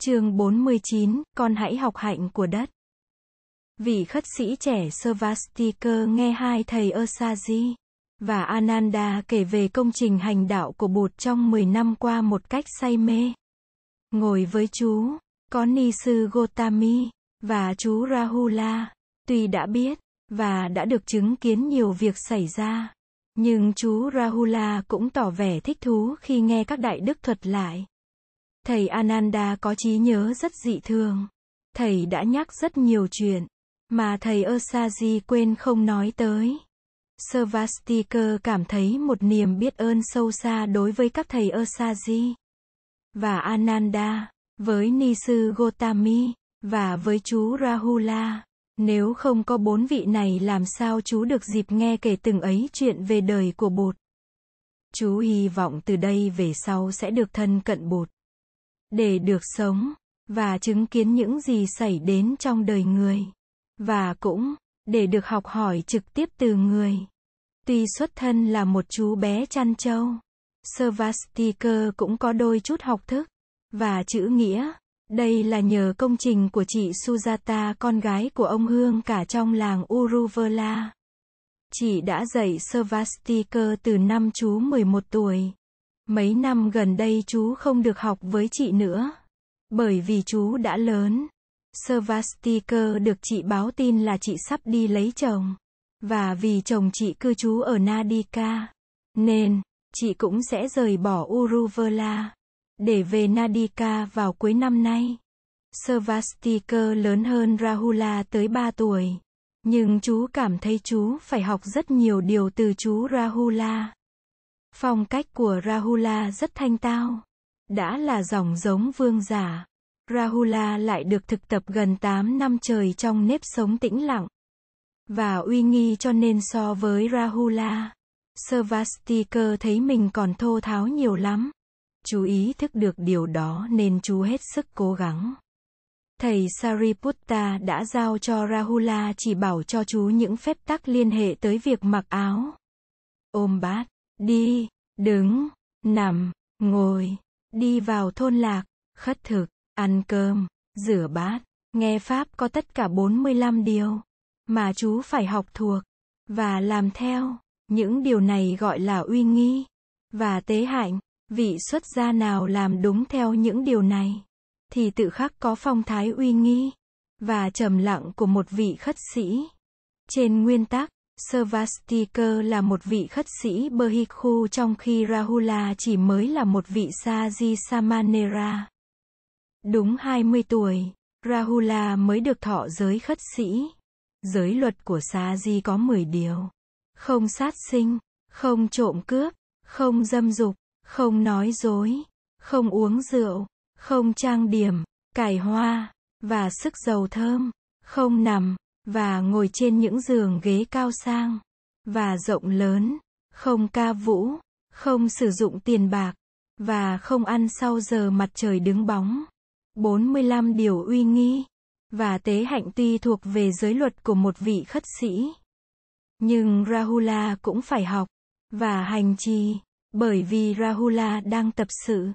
chương 49, con hãy học hạnh của đất. Vị khất sĩ trẻ Svastika nghe hai thầy Asaji và Ananda kể về công trình hành đạo của Bụt trong 10 năm qua một cách say mê. Ngồi với chú, có ni sư Gotami và chú Rahula, tuy đã biết và đã được chứng kiến nhiều việc xảy ra, nhưng chú Rahula cũng tỏ vẻ thích thú khi nghe các đại đức thuật lại. Thầy Ananda có trí nhớ rất dị thường. Thầy đã nhắc rất nhiều chuyện mà thầy Osaji quên không nói tới. Svastikar cảm thấy một niềm biết ơn sâu xa đối với các thầy Osaji và Ananda, với ni sư Gotami và với chú Rahula. Nếu không có bốn vị này làm sao chú được dịp nghe kể từng ấy chuyện về đời của Bụt. Chú hy vọng từ đây về sau sẽ được thân cận Bụt để được sống và chứng kiến những gì xảy đến trong đời người và cũng để được học hỏi trực tiếp từ người. Tuy xuất thân là một chú bé chăn trâu, Svastikar cũng có đôi chút học thức và chữ nghĩa. Đây là nhờ công trình của chị Sujata con gái của ông Hương cả trong làng Uruvela. Chị đã dạy Svastikar từ năm chú 11 tuổi. Mấy năm gần đây chú không được học với chị nữa. Bởi vì chú đã lớn. Svastika được chị báo tin là chị sắp đi lấy chồng. Và vì chồng chị cư trú ở Nadika. Nên, chị cũng sẽ rời bỏ Uruvela. Để về Nadika vào cuối năm nay. Svastika lớn hơn Rahula tới 3 tuổi. Nhưng chú cảm thấy chú phải học rất nhiều điều từ chú Rahula. Phong cách của Rahula rất thanh tao. Đã là dòng giống vương giả. Rahula lại được thực tập gần 8 năm trời trong nếp sống tĩnh lặng. Và uy nghi cho nên so với Rahula. Savastika thấy mình còn thô tháo nhiều lắm. Chú ý thức được điều đó nên chú hết sức cố gắng. Thầy Sariputta đã giao cho Rahula chỉ bảo cho chú những phép tắc liên hệ tới việc mặc áo. Ôm bát đi, đứng, nằm, ngồi, đi vào thôn lạc, khất thực, ăn cơm, rửa bát, nghe Pháp có tất cả 45 điều mà chú phải học thuộc và làm theo. Những điều này gọi là uy nghi và tế hạnh. Vị xuất gia nào làm đúng theo những điều này thì tự khắc có phong thái uy nghi và trầm lặng của một vị khất sĩ. Trên nguyên tắc, Svastikar là một vị khất sĩ Bhikkhu trong khi Rahula chỉ mới là một vị Saji Samanera. Đúng 20 tuổi, Rahula mới được thọ giới khất sĩ. Giới luật của Saji có 10 điều. Không sát sinh, không trộm cướp, không dâm dục, không nói dối, không uống rượu, không trang điểm, cải hoa, và sức dầu thơm, không nằm, và ngồi trên những giường ghế cao sang và rộng lớn, không ca vũ, không sử dụng tiền bạc và không ăn sau giờ mặt trời đứng bóng. 45 điều uy nghi và tế hạnh tuy thuộc về giới luật của một vị khất sĩ. Nhưng Rahula cũng phải học và hành trì, bởi vì Rahula đang tập sự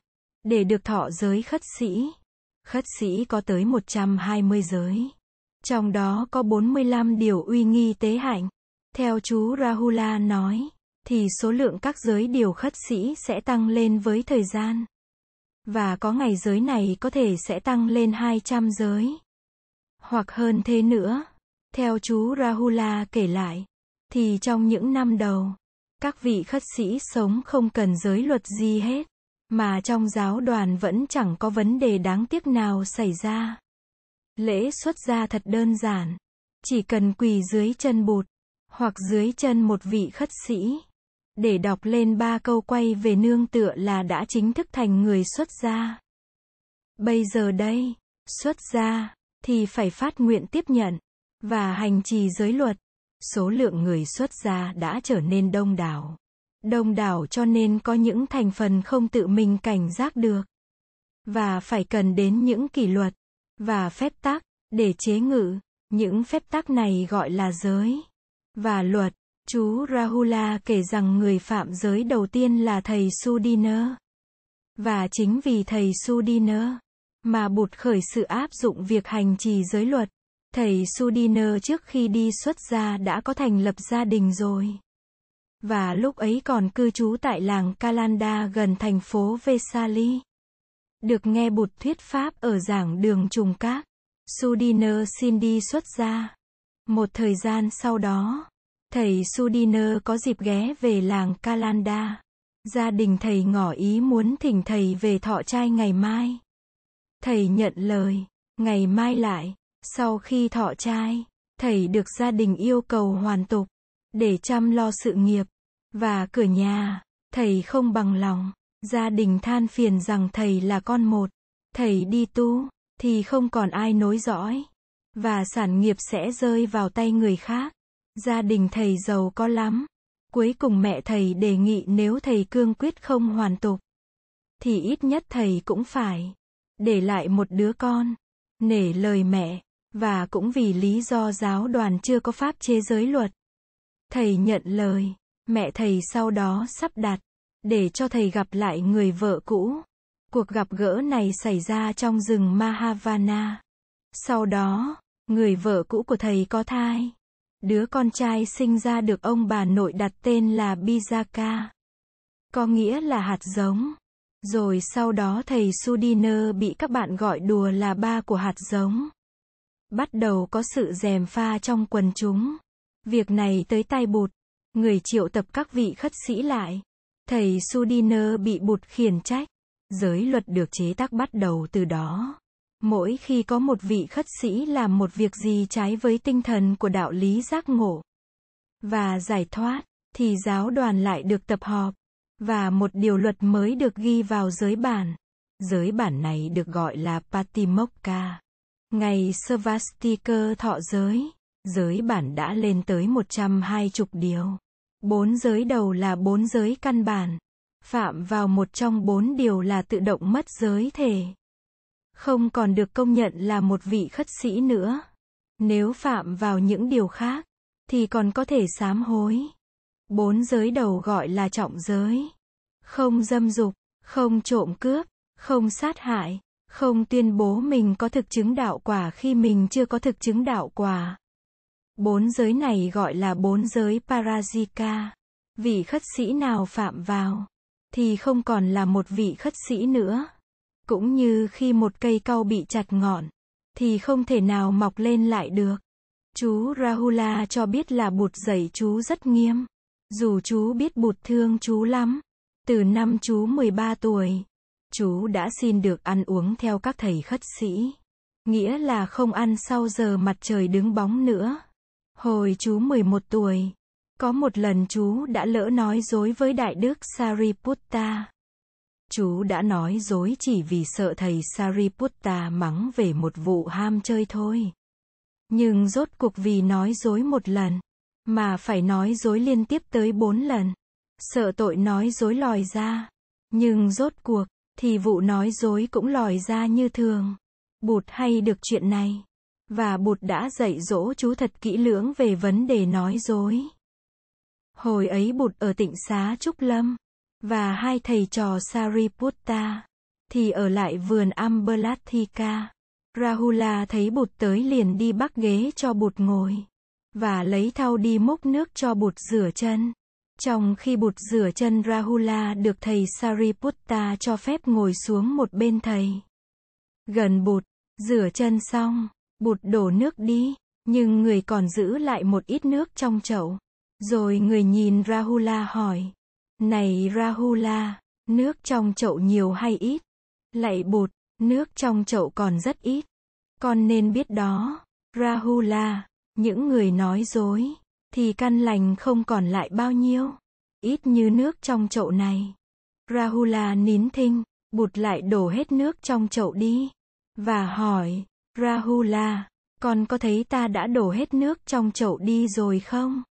để được thọ giới khất sĩ. Khất sĩ có tới 120 giới. Trong đó có 45 điều uy nghi tế hạnh. Theo chú Rahula nói, thì số lượng các giới điều khất sĩ sẽ tăng lên với thời gian. Và có ngày giới này có thể sẽ tăng lên 200 giới. Hoặc hơn thế nữa. Theo chú Rahula kể lại, thì trong những năm đầu, các vị khất sĩ sống không cần giới luật gì hết, mà trong giáo đoàn vẫn chẳng có vấn đề đáng tiếc nào xảy ra. Lễ xuất gia thật đơn giản. Chỉ cần quỳ dưới chân bụt, hoặc dưới chân một vị khất sĩ. Để đọc lên ba câu quay về nương tựa là đã chính thức thành người xuất gia. Bây giờ đây, xuất gia, thì phải phát nguyện tiếp nhận, và hành trì giới luật. Số lượng người xuất gia đã trở nên đông đảo. Đông đảo cho nên có những thành phần không tự mình cảnh giác được. Và phải cần đến những kỷ luật và phép tắc, để chế ngự. Những phép tắc này gọi là giới và luật. Chú Rahula kể rằng người phạm giới đầu tiên là thầy sudina Và chính vì thầy sudina mà bụt khởi sự áp dụng việc hành trì giới luật. Thầy sudina trước khi đi xuất gia đã có thành lập gia đình rồi. Và lúc ấy còn cư trú tại làng Kalanda gần thành phố Vesali. Được nghe bụt thuyết pháp ở giảng đường trùng các. Sudiner xin đi xuất gia. Một thời gian sau đó, thầy Sudiner có dịp ghé về làng Kalanda. Gia đình thầy ngỏ ý muốn thỉnh thầy về thọ trai ngày mai. Thầy nhận lời, ngày mai lại, sau khi thọ trai, thầy được gia đình yêu cầu hoàn tục, để chăm lo sự nghiệp, và cửa nhà, thầy không bằng lòng. Gia đình than phiền rằng thầy là con một, thầy đi tu, thì không còn ai nối dõi, và sản nghiệp sẽ rơi vào tay người khác. Gia đình thầy giàu có lắm. Cuối cùng mẹ thầy đề nghị nếu thầy cương quyết không hoàn tục, thì ít nhất thầy cũng phải để lại một đứa con. Nể lời mẹ, và cũng vì lý do giáo đoàn chưa có pháp chế giới luật. Thầy nhận lời, mẹ thầy sau đó sắp đặt, để cho thầy gặp lại người vợ cũ. Cuộc gặp gỡ này xảy ra trong rừng Mahavana. Sau đó, người vợ cũ của thầy có thai. Đứa con trai sinh ra được ông bà nội đặt tên là Bijaka. Có nghĩa là hạt giống. Rồi sau đó thầy Sudiner bị các bạn gọi đùa là ba của hạt giống. Bắt đầu có sự rèm pha trong quần chúng. Việc này tới tai bụt. Người triệu tập các vị khất sĩ lại. Thầy Sudiner bị bụt khiển trách. Giới luật được chế tác bắt đầu từ đó. Mỗi khi có một vị khất sĩ làm một việc gì trái với tinh thần của đạo lý giác ngộ và giải thoát, thì giáo đoàn lại được tập họp, và một điều luật mới được ghi vào giới bản. Giới bản này được gọi là Patimokka. Ngày Svastika thọ giới, giới bản đã lên tới 120 điều. Bốn giới đầu là bốn giới căn bản. Phạm vào một trong bốn điều là tự động mất giới thể không còn được công nhận là một vị khất sĩ nữa. Nếu phạm vào những điều khác, thì còn có thể sám hối. Bốn giới đầu gọi là trọng giới. Không dâm dục, không trộm cướp, không sát hại, không tuyên bố mình có thực chứng đạo quả khi mình chưa có thực chứng đạo quả. Bốn giới này gọi là bốn giới Parajika. Vị khất sĩ nào phạm vào, thì không còn là một vị khất sĩ nữa. Cũng như khi một cây cau bị chặt ngọn, thì không thể nào mọc lên lại được. Chú Rahula cho biết là bụt dạy chú rất nghiêm. Dù chú biết bụt thương chú lắm. Từ năm chú 13 tuổi, chú đã xin được ăn uống theo các thầy khất sĩ. Nghĩa là không ăn sau giờ mặt trời đứng bóng nữa. Hồi chú 11 tuổi, có một lần chú đã lỡ nói dối với Đại Đức Sariputta chú đã nói dối chỉ vì sợ thầy Sariputta mắng về một vụ ham chơi thôi. Nhưng rốt cuộc vì nói dối một lần, mà phải nói dối liên tiếp tới bốn lần. Sợ tội nói dối lòi ra. Nhưng rốt cuộc, thì vụ nói dối cũng lòi ra như thường. Bụt hay được chuyện này. Và Bụt đã dạy dỗ chú thật kỹ lưỡng về vấn đề nói dối. Hồi ấy Bụt ở tịnh xá Trúc Lâm và hai thầy trò Sariputta, thì ở lại vườn Ambalathika. Rahula thấy bụt tới liền đi bắt ghế cho bụt ngồi, và lấy thau đi múc nước cho bụt rửa chân. Trong khi bụt rửa chân Rahula được thầy Sariputta cho phép ngồi xuống một bên thầy. Gần bụt, rửa chân xong, bụt đổ nước đi, nhưng người còn giữ lại một ít nước trong chậu. Rồi người nhìn Rahula hỏi, này Rahula, nước trong chậu nhiều hay ít? Lạy bụt, nước trong chậu còn rất ít. Con nên biết đó, Rahula, những người nói dối, thì căn lành không còn lại bao nhiêu. Ít như nước trong chậu này. Rahula nín thinh, bụt lại đổ hết nước trong chậu đi. Và hỏi, Rahula, con có thấy ta đã đổ hết nước trong chậu đi rồi không?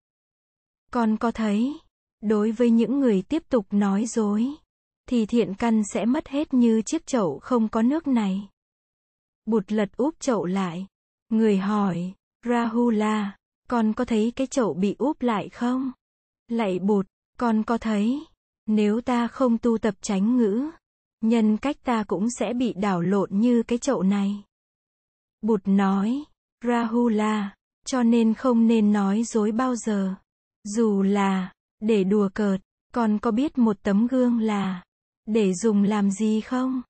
Con có thấy? Đối với những người tiếp tục nói dối, thì thiện căn sẽ mất hết như chiếc chậu không có nước này. Bụt lật úp chậu lại. Người hỏi, Rahula, con có thấy cái chậu bị úp lại không? Lạy bụt, con có thấy, nếu ta không tu tập tránh ngữ, nhân cách ta cũng sẽ bị đảo lộn như cái chậu này. Bụt nói, Rahula, cho nên không nên nói dối bao giờ. Dù là, để đùa cợt, con có biết một tấm gương là, để dùng làm gì không?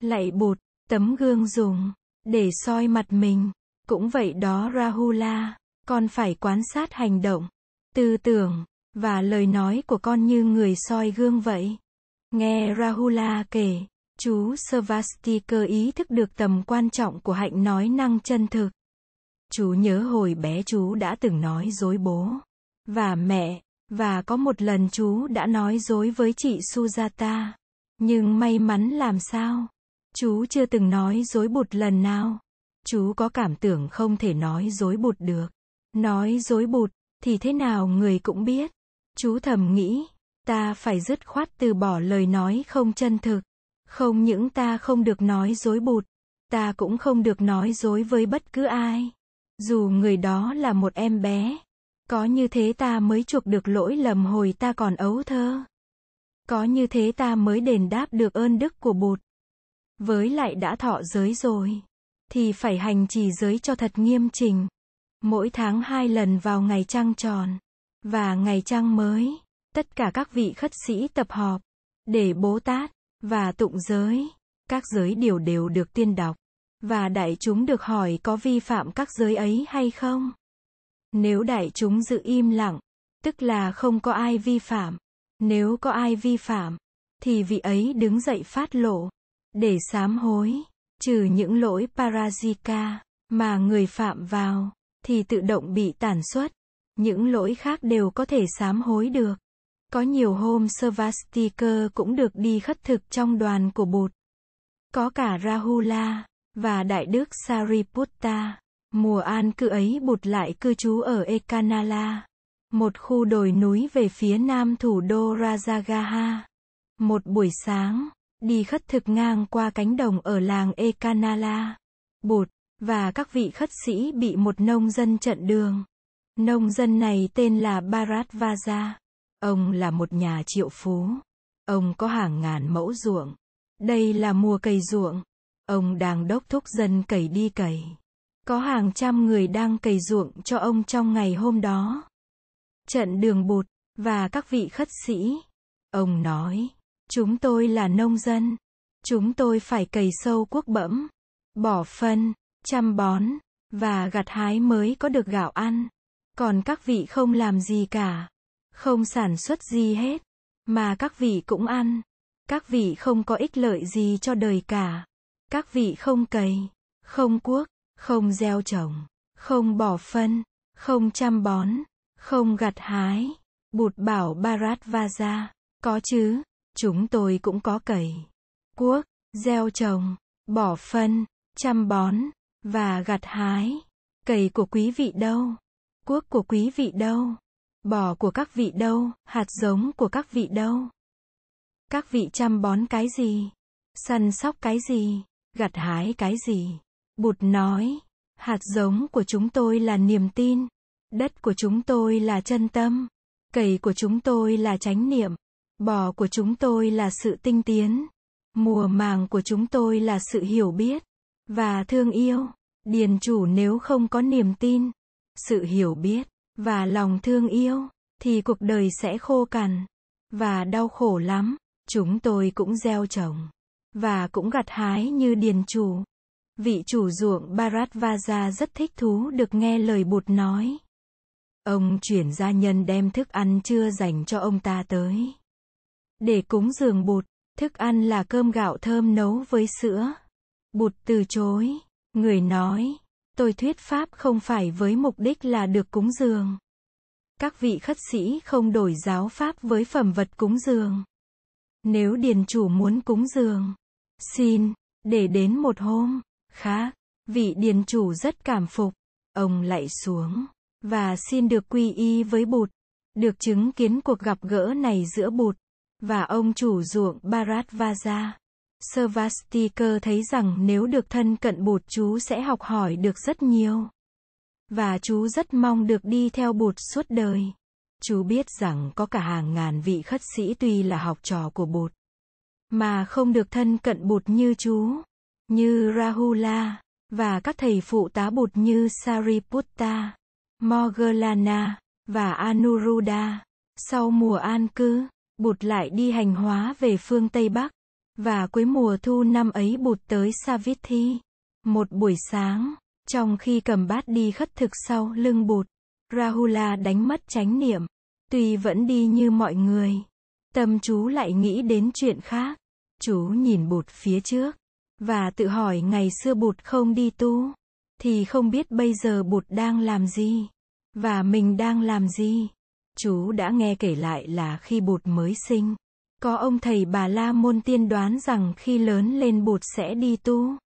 Lạy bụt, tấm gương dùng, để soi mặt mình. Cũng vậy đó Rahula, con phải quan sát hành động, tư tưởng, và lời nói của con như người soi gương vậy. Nghe Rahula kể, chú Svastika ý thức được tầm quan trọng của hạnh nói năng chân thực. Chú nhớ hồi bé chú đã từng nói dối bố và mẹ, và có một lần chú đã nói dối với chị Sujata. Nhưng may mắn làm sao? Chú chưa từng nói dối bụt lần nào. Chú có cảm tưởng không thể nói dối bụt được. Nói dối bụt, thì thế nào người cũng biết. Chú thầm nghĩ, ta phải dứt khoát từ bỏ lời nói không chân thực. Không những ta không được nói dối bụt, ta cũng không được nói dối với bất cứ ai. Dù người đó là một em bé. Có như thế ta mới chuộc được lỗi lầm hồi ta còn ấu thơ. Có như thế ta mới đền đáp được ơn đức của bụt. Với lại đã thọ giới rồi, thì phải hành trì giới cho thật nghiêm trình. Mỗi tháng hai lần vào ngày trăng tròn, và ngày trăng mới, tất cả các vị khất sĩ tập họp, để Bố Tát, và tụng giới. Các giới điều đều được tiên đọc, và đại chúng được hỏi có vi phạm các giới ấy hay không. Nếu đại chúng giữ im lặng, tức là không có ai vi phạm. Nếu có ai vi phạm, thì vị ấy đứng dậy phát lộ, để sám hối, trừ những lỗi parajika, mà người phạm vào, thì tự động bị tản xuất. Những lỗi khác đều có thể sám hối được. Có nhiều hôm Svastikar cũng được đi khất thực trong đoàn của Bụt. Có cả Rahula, và Đại Đức Sariputta. Mùa an cư ấy Bụt lại cư trú ở Ekanala, một khu đồi núi về phía nam thủ đô Rajagaha. Một buổi sáng, đi khất thực ngang qua cánh đồng ở làng Ekanala. Bụt, và các vị khất sĩ bị một nông dân chặn đường. Nông dân này tên là Bharatvaja. Ông là một nhà triệu phú. Ông có hàng ngàn mẫu ruộng. Đây là mùa cày ruộng. Ông đang đốc thúc dân cày đi cày. Có hàng trăm người đang cày ruộng cho ông trong ngày hôm đó. Trận đường bụt, và các vị khất sĩ. Ông nói, chúng tôi là nông dân. Chúng tôi phải cày sâu cuốc bẫm, bỏ phân, chăm bón, và gặt hái mới có được gạo ăn. Còn các vị không làm gì cả. Không sản xuất gì hết. Mà các vị cũng ăn. Các vị không có ích lợi gì cho đời cả. Các vị không cày, không cuốc, không gieo trồng, không bỏ phân, không chăm bón, không gặt hái. Bụt bảo Bharat Vaja, có chứ, chúng tôi cũng có cày, cuốc, gieo trồng, bỏ phân, chăm bón, và gặt hái. Cày của quý vị đâu? Cuốc của quý vị đâu? Bò của các vị đâu? Hạt giống của các vị đâu? Các vị chăm bón cái gì? Săn sóc cái gì? Gặt hái cái gì? Bụt nói, hạt giống của chúng tôi là niềm tin, đất của chúng tôi là chân tâm, cầy của chúng tôi là chánh niệm, bò của chúng tôi là sự tinh tiến, mùa màng của chúng tôi là sự hiểu biết và thương yêu. Điền chủ nếu không có niềm tin, sự hiểu biết và lòng thương yêu thì cuộc đời sẽ khô cằn và đau khổ lắm. Chúng tôi cũng gieo trồng và cũng gặt hái như điền chủ. Vị chủ ruộng Bharatvaja rất thích thú được nghe lời bụt nói. Ông chuyển gia nhân đem thức ăn chưa dành cho ông ta tới. Để cúng dường bụt, thức ăn là cơm gạo thơm nấu với sữa. Bụt từ chối. Người nói, tôi thuyết pháp không phải với mục đích là được cúng dường. Các vị khất sĩ không đổi giáo pháp với phẩm vật cúng dường. Nếu điền chủ muốn cúng dường, xin, để đến một hôm, khác, vị điền chủ rất cảm phục, ông lại xuống, và xin được quy y với bụt, được chứng kiến cuộc gặp gỡ này giữa bụt, và ông chủ ruộng Bharat Svastika thấy rằng nếu được thân cận bụt chú sẽ học hỏi được rất nhiều. Và chú rất mong được đi theo bụt suốt đời. Chú biết rằng có cả hàng ngàn vị khất sĩ tuy là học trò của bụt, mà không được thân cận bụt như chú, như Rahula, và các thầy phụ tá bụt như Sariputta, Moggallana, và Anuruddha. Sau mùa an cư, bụt lại đi hành hóa về phương Tây Bắc, và cuối mùa thu năm ấy bụt tới Savithi. Một buổi sáng, trong khi cầm bát đi khất thực sau lưng bụt, Rahula đánh mất chánh niệm. Tuy vẫn đi như mọi người, tâm chú lại nghĩ đến chuyện khác. Chú nhìn bụt phía trước, và tự hỏi ngày xưa bụt không đi tu, thì không biết bây giờ bụt đang làm gì, và mình đang làm gì. Chú đã nghe kể lại là khi bụt mới sinh, có ông thầy bà La Môn tiên đoán rằng khi lớn lên bụt sẽ đi tu.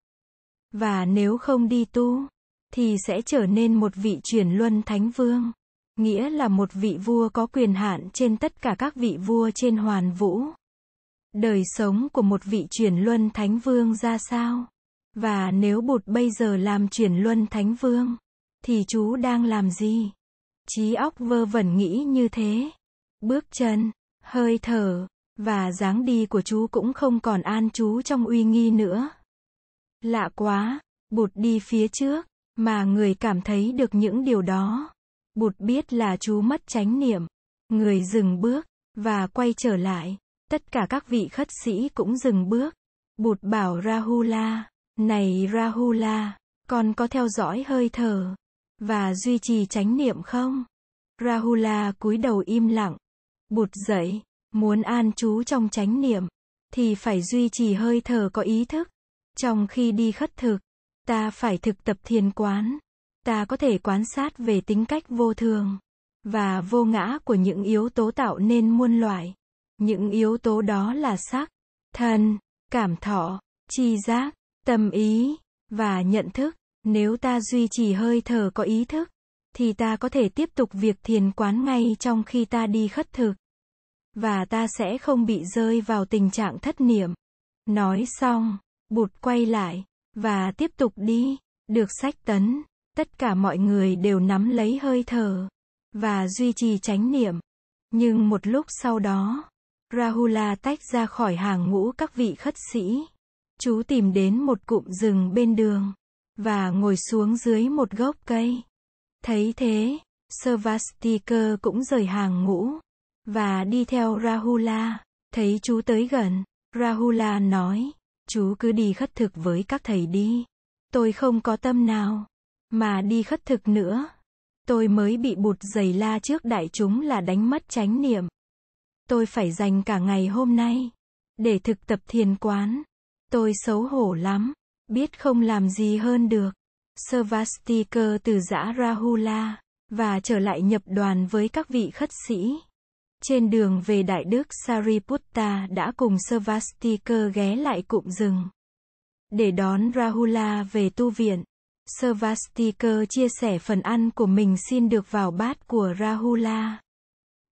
Và nếu không đi tu, thì sẽ trở nên một vị chuyển luân thánh vương. Nghĩa là một vị vua có quyền hạn trên tất cả các vị vua trên hoàn vũ. Đời sống của một vị chuyển luân thánh vương ra sao? Và nếu bụt bây giờ làm chuyển luân thánh vương, thì chú đang làm gì? Trí óc vơ vẩn nghĩ như thế. Bước chân, hơi thở, và dáng đi của chú cũng không còn an chú trong uy nghi nữa. Lạ quá, bụt đi phía trước, mà người cảm thấy được những điều đó. Bụt biết là chú mất chánh niệm. Người dừng bước, và quay trở lại. Tất cả các vị khất sĩ cũng dừng bước. Bụt bảo Rahula, này Rahula, con có theo dõi hơi thở, và duy trì chánh niệm không? Rahula cúi đầu im lặng. Bụt dậy, muốn an trú trong chánh niệm, thì phải duy trì hơi thở có ý thức. Trong khi đi khất thực, ta phải thực tập thiền quán. Ta có thể quan sát về tính cách vô thường và vô ngã của những yếu tố tạo nên muôn loại. Những yếu tố đó là sắc, thân, cảm thọ, chi giác, tâm ý và nhận thức. Nếu ta duy trì hơi thở có ý thức, thì ta có thể tiếp tục việc thiền quán ngay trong khi ta đi khất thực. Và ta sẽ không bị rơi vào tình trạng thất niệm. Nói xong, bụt quay lại, và tiếp tục đi, được sách tấn. Tất cả mọi người đều nắm lấy hơi thở, và duy trì chánh niệm. Nhưng một lúc sau đó, Rahula tách ra khỏi hàng ngũ các vị khất sĩ. Chú tìm đến một cụm rừng bên đường, và ngồi xuống dưới một gốc cây. Thấy thế, Svastikar cũng rời hàng ngũ, và đi theo Rahula. Thấy chú tới gần, Rahula nói, chú cứ đi khất thực với các thầy đi. Tôi không có tâm nào, mà đi khất thực nữa. Tôi mới bị bụt giày la trước đại chúng là đánh mất chánh niệm. Tôi phải dành cả ngày hôm nay, để thực tập thiền quán. Tôi xấu hổ lắm, biết không làm gì hơn được. Svastikar từ giã Rahula, và trở lại nhập đoàn với các vị khất sĩ. Trên đường về Đại Đức Sariputta đã cùng Svastikar ghé lại cụm rừng. Để đón Rahula về tu viện, Svastikar chia sẻ phần ăn của mình xin được vào bát của Rahula.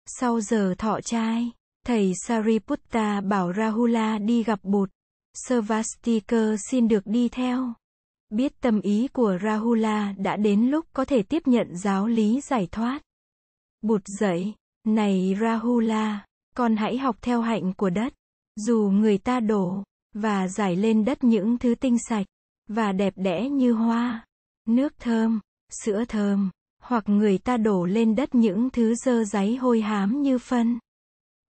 Sau giờ thọ trai, thầy Sariputta bảo Rahula đi gặp Bụt. Svastikar xin được đi theo. Biết tâm ý của Rahula đã đến lúc có thể tiếp nhận giáo lý giải thoát. Bụt dậy, này Rahula, con hãy học theo hạnh của đất. Dù người ta đổ, và giải lên đất những thứ tinh sạch, và đẹp đẽ như hoa, nước thơm, sữa thơm, hoặc người ta đổ lên đất những thứ dơ giấy hôi hám như phân,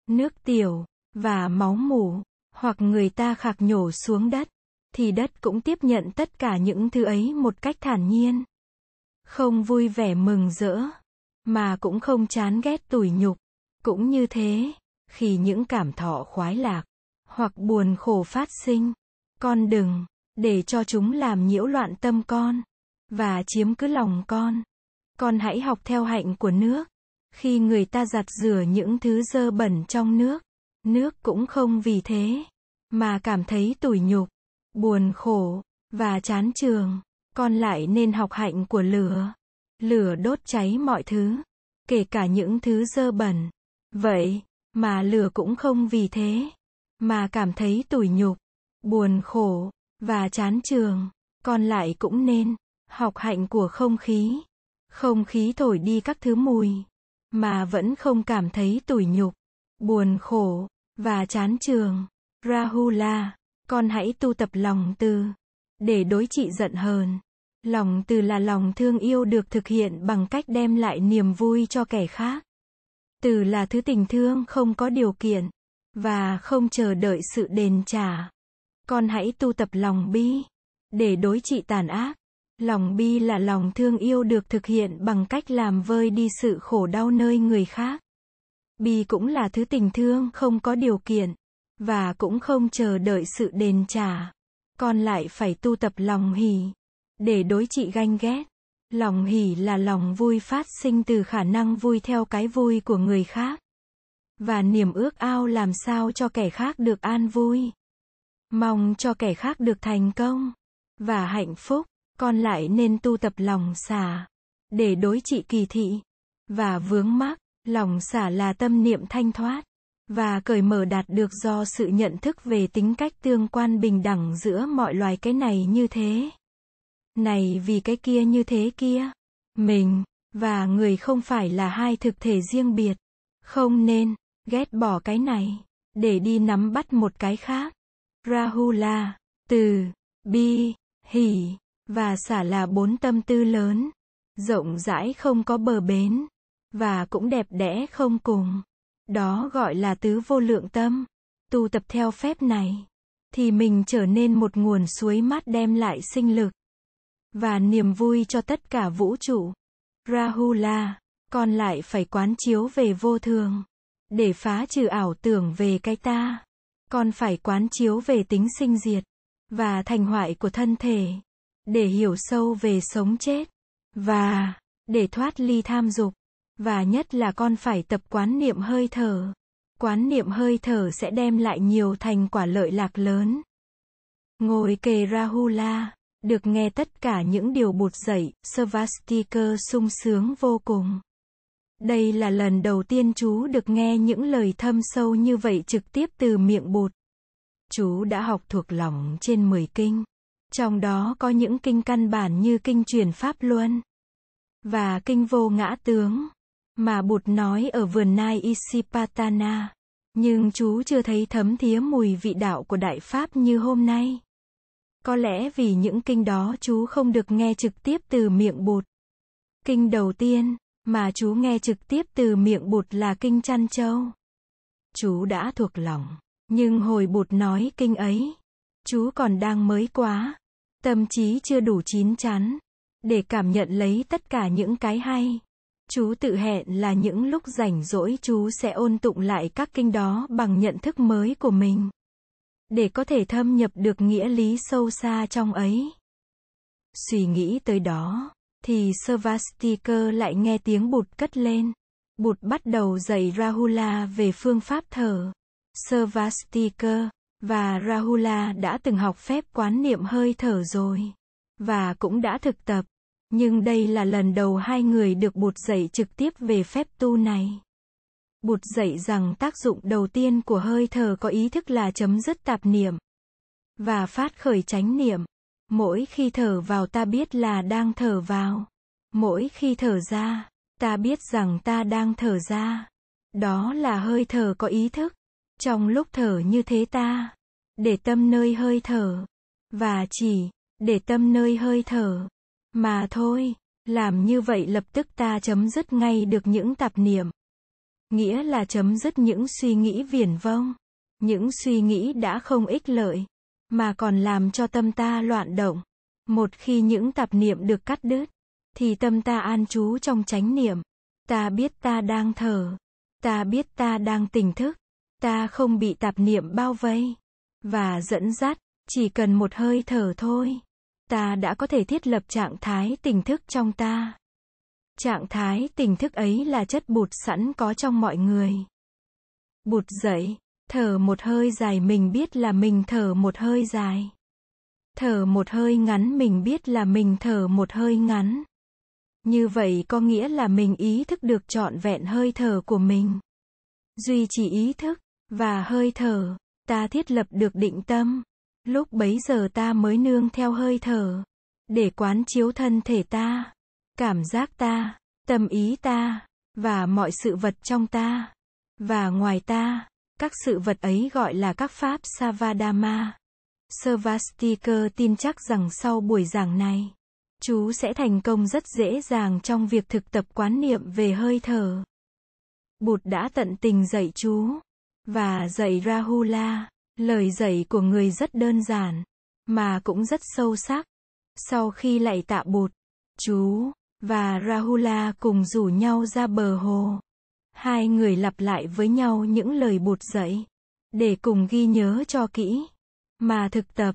nước tiểu, và máu mủ, hoặc người ta khạc nhổ xuống đất, thì đất cũng tiếp nhận tất cả những thứ ấy một cách thản nhiên. Không vui vẻ mừng rỡ, mà cũng không chán ghét tủi nhục. Cũng như thế, khi những cảm thọ khoái lạc, hoặc buồn khổ phát sinh, con đừng, để cho chúng làm nhiễu loạn tâm con, và chiếm cứ lòng con. Con hãy học theo hạnh của nước. Khi người ta giặt rửa những thứ dơ bẩn trong nước, nước cũng không vì thế, mà cảm thấy tủi nhục, buồn khổ, và chán trường. Con lại nên học hạnh của lửa. Lửa đốt cháy mọi thứ, kể cả những thứ dơ bẩn. Vậy, mà lửa cũng không vì thế, mà cảm thấy tủi nhục, buồn khổ, và chán trường. còn lại cũng nên học hạnh của không khí. Không khí thổi đi các thứ mùi, mà vẫn không cảm thấy tủi nhục, buồn khổ, và chán trường. Rahula, con hãy tu tập lòng từ, để đối trị giận hờn. Lòng từ là lòng thương yêu được thực hiện bằng cách đem lại niềm vui cho kẻ khác. Từ là thứ tình thương không có điều kiện, và không chờ đợi sự đền trả. Con hãy tu tập lòng bi, để đối trị tàn ác. Lòng bi là lòng thương yêu được thực hiện bằng cách làm vơi đi sự khổ đau nơi người khác. Bi cũng là thứ tình thương không có điều kiện, và cũng không chờ đợi sự đền trả. Con lại phải tu tập lòng hỷ, để đối trị ganh ghét. Lòng hỉ là lòng vui phát sinh từ khả năng vui theo cái vui của người khác. Và niềm ước ao làm sao cho kẻ khác được an vui. Mong cho kẻ khác được thành công và hạnh phúc, con lại nên tu tập lòng xả để đối trị kỳ thị và vướng mắc. Lòng xả là tâm niệm thanh thoát và cởi mở đạt được do sự nhận thức về tính cách tương quan bình đẳng giữa mọi loài cái này như thế. Này vì cái kia như thế kia. Mình và người không phải là hai thực thể riêng biệt. Không nên ghét bỏ cái này để đi nắm bắt một cái khác. Rahula, từ, bi, hỷ, và xả là bốn tâm tư lớn, rộng rãi không có bờ bến, và cũng đẹp đẽ không cùng. Đó gọi là tứ vô lượng tâm. Tu tập theo phép này, thì mình trở nên một nguồn suối mát đem lại sinh lực và niềm vui cho tất cả vũ trụ. Rahula, còn lại phải quán chiếu về vô thường, để phá trừ ảo tưởng về cái ta. còn phải quán chiếu về tính sinh diệt và thành hoại của thân thể, để hiểu sâu về sống chết và để thoát ly tham dục. Và nhất là con phải tập quán niệm hơi thở. Quán niệm hơi thở sẽ đem lại nhiều thành quả lợi lạc lớn. Ngồi kề Rahula, được nghe tất cả những điều bụt dậy, Svastika sung sướng vô cùng. Đây là lần đầu tiên chú được nghe những lời thâm sâu như vậy trực tiếp từ miệng bụt. Chú đã học thuộc lòng trên 10 kinh. Trong đó có những kinh căn bản như kinh truyền Pháp Luân và kinh vô ngã tướng mà bụt nói ở vườn Nai Isipatana. Nhưng chú chưa thấy thấm thía mùi vị đạo của Đại Pháp như hôm nay. Có lẽ vì những kinh đó chú không được nghe trực tiếp từ miệng bụt. Kinh đầu tiên, mà chú nghe trực tiếp từ miệng bụt là kinh chăn châu. Chú đã thuộc lòng, nhưng hồi bụt nói kinh ấy, chú còn đang mới quá, tâm trí chưa đủ chín chắn, để cảm nhận lấy tất cả những cái hay. Chú tự hẹn là những lúc rảnh rỗi chú sẽ ôn tụng lại các kinh đó bằng nhận thức mới của mình. Để có thể thâm nhập được nghĩa lý sâu xa trong ấy. Suy nghĩ tới đó, thì Svastikar lại nghe tiếng bụt cất lên. Bụt bắt đầu dạy Rahula về phương pháp thở. Svastikar và Rahula đã từng học phép quán niệm hơi thở rồi. Và cũng đã thực tập. Nhưng đây là lần đầu hai người được bụt dạy trực tiếp về phép tu này. Bụt dạy rằng tác dụng đầu tiên của hơi thở có ý thức là chấm dứt tạp niệm và phát khởi chánh niệm. Mỗi khi thở vào ta biết là đang thở vào. Mỗi khi thở ra, ta biết rằng ta đang thở ra. Đó là hơi thở có ý thức. Trong lúc thở như thế ta, để tâm nơi hơi thở, và chỉ, để tâm nơi hơi thở, mà thôi, làm như vậy lập tức ta chấm dứt ngay được những tạp niệm. Nghĩa là chấm dứt những suy nghĩ viển vông, những suy nghĩ đã không ích lợi, mà còn làm cho tâm ta loạn động. Một khi những tạp niệm được cắt đứt, thì tâm ta an trú trong chánh niệm. Ta biết ta đang thở, ta biết ta đang tỉnh thức, ta không bị tạp niệm bao vây và dẫn dắt, chỉ cần một hơi thở thôi ta đã có thể thiết lập trạng thái tỉnh thức trong ta. Trạng thái tỉnh thức ấy là chất bụt sẵn có trong mọi người. Bụt dậy, thở một hơi dài mình biết là mình thở một hơi dài. Thở một hơi ngắn mình biết là mình thở một hơi ngắn. Như vậy có nghĩa là mình ý thức được trọn vẹn hơi thở của mình. Duy trì ý thức và hơi thở, ta thiết lập được định tâm. Lúc bấy giờ ta mới nương theo hơi thở, để quán chiếu thân thể ta, cảm giác ta, tâm ý ta, và mọi sự vật trong ta, và ngoài ta, Các sự vật ấy gọi là các pháp Savadama. Savastika tin chắc rằng sau buổi giảng này, chú sẽ thành công rất dễ dàng trong việc thực tập quán niệm về hơi thở. Bụt đã tận tình dạy chú và dạy Rahula. Lời dạy của người rất đơn giản, mà cũng rất sâu sắc. Sau khi lạy tạ Bụt, chú và Rahula cùng rủ nhau ra bờ hồ. Hai người lặp lại với nhau những lời Bụt dạy để cùng ghi nhớ cho kỹ mà thực tập.